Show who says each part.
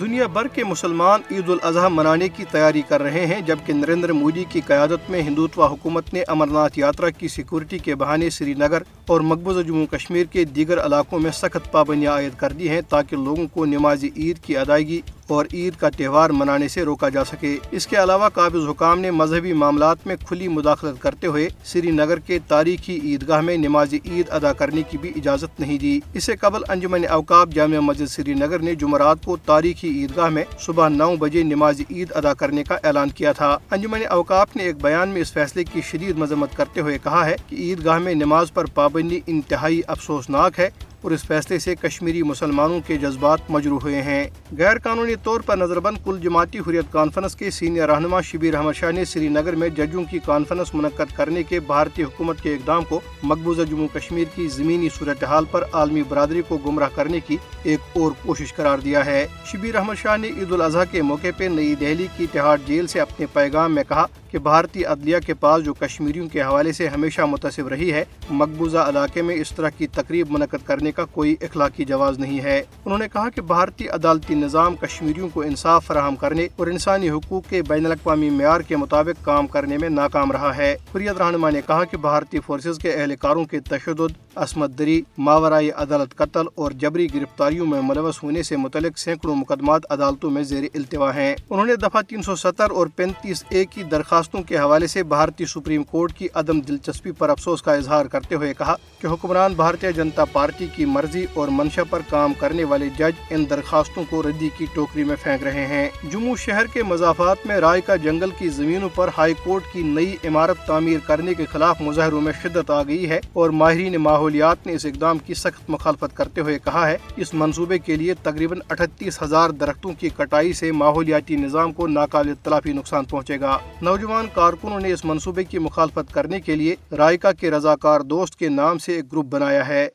Speaker 1: دنیا بھر کے مسلمان عید الاضحیٰ منانے کی تیاری کر رہے ہیں، جبکہ نریندر مودی کی قیادت میں ہندوتوا حکومت نے امرناتھ یاترا کی سیکورٹی کے بہانے سری نگر اور مقبوضہ جموں کشمیر کے دیگر علاقوں میں سخت پابندیاں عائد کر دی ہیں تاکہ لوگوں کو نماز عید کی ادائیگی اور عید کا تہوار منانے سے روکا جا سکے۔ اس کے علاوہ قابض حکام نے مذہبی معاملات میں کھلی مداخلت کرتے ہوئے سری نگر کے تاریخی عیدگاہ میں نماز عید ادا کرنے کی بھی اجازت نہیں دی۔ اسے قبل انجمن اوقاف جامع مسجد سری نگر نے جمعرات کو تاریخی عیدگاہ میں صبح نو بجے نماز عید ادا کرنے کا اعلان کیا تھا۔ انجمن اوقاف نے ایک بیان میں اس فیصلے کی شدید مذمت کرتے ہوئے کہا ہے کہ عیدگاہ میں نماز پر پابندی انتہائی افسوسناک ہے۔ اور اس فیصلے سے کشمیری مسلمانوں کے جذبات مجروح ہوئے ہیں۔ غیر قانونی طور پر نظر بند کل جماعتی حریت کانفرنس کے سینئر رہنما شبیر احمد شاہ نے سری نگر میں ججوں کی کانفرنس منعقد کرنے کے بھارتی حکومت کے اقدام کو مقبوضہ جموں کشمیر کی زمینی صورتحال پر عالمی برادری کو گمراہ کرنے کی ایک اور کوشش قرار دیا ہے۔ شبیر احمد شاہ نے عید الاضحیٰ کے موقع پہ نئی دہلی کی تہاڑ جیل سے اپنے پیغام میں کہا کہ بھارتی عدلیہ کے پاس جو کشمیریوں کے حوالے سے ہمیشہ متصف رہی ہے، مقبوضہ علاقے میں اس طرح کی تقریب منعقد کرنے کا کوئی اخلاقی جواز نہیں ہے۔ انہوں نے کہا کہ بھارتی عدالتی نظام کشمیریوں کو انصاف فراہم کرنے اور انسانی حقوق کے بین الاقوامی معیار کے مطابق کام کرنے میں ناکام رہا ہے۔ حریت رہنما نے کہا کہ بھارتی فورسز کے اہلکاروں کے تشدد عصمت دری، ماورائی عدالت قتل اور جبری گرفتاریوں میں ملوث ہونے سے متعلق سینکڑوں مقدمات عدالتوں میں زیر التوا ہیں۔ انہوں نے دفعہ تین سو ستر اور پینتیس اے کی درخواستوں کے حوالے سے بھارتی سپریم کورٹ کی عدم دلچسپی پر افسوس کا اظہار کرتے ہوئے کہا کہ حکمران بھارتیہ جنتا پارٹی کی مرضی اور منشا پر کام کرنے والے جج ان درخواستوں کو ردی کی ٹوکری میں پھینک رہے ہیں۔ جموں شہر کے مضافات میں رائے کا جنگل کی زمینوں پر ہائی کورٹ کی نئی عمارت تعمیر کرنے کے خلاف مظاہروں میں شدت آ گئی ہے اور ماہرین ماحول ماحولیات نے اس اقدام کی سخت مخالفت کرتے ہوئے کہا ہے، اس منصوبے کے لیے تقریباً اٹھتیس ہزار درختوں کی کٹائی سے ماحولیاتی نظام کو ناقابل تلافی نقصان پہنچے گا۔ نوجوان کارکنوں نے اس منصوبے کی مخالفت کرنے کے لیے رائکا کے رضاکار دوست کے نام سے ایک گروپ بنایا ہے۔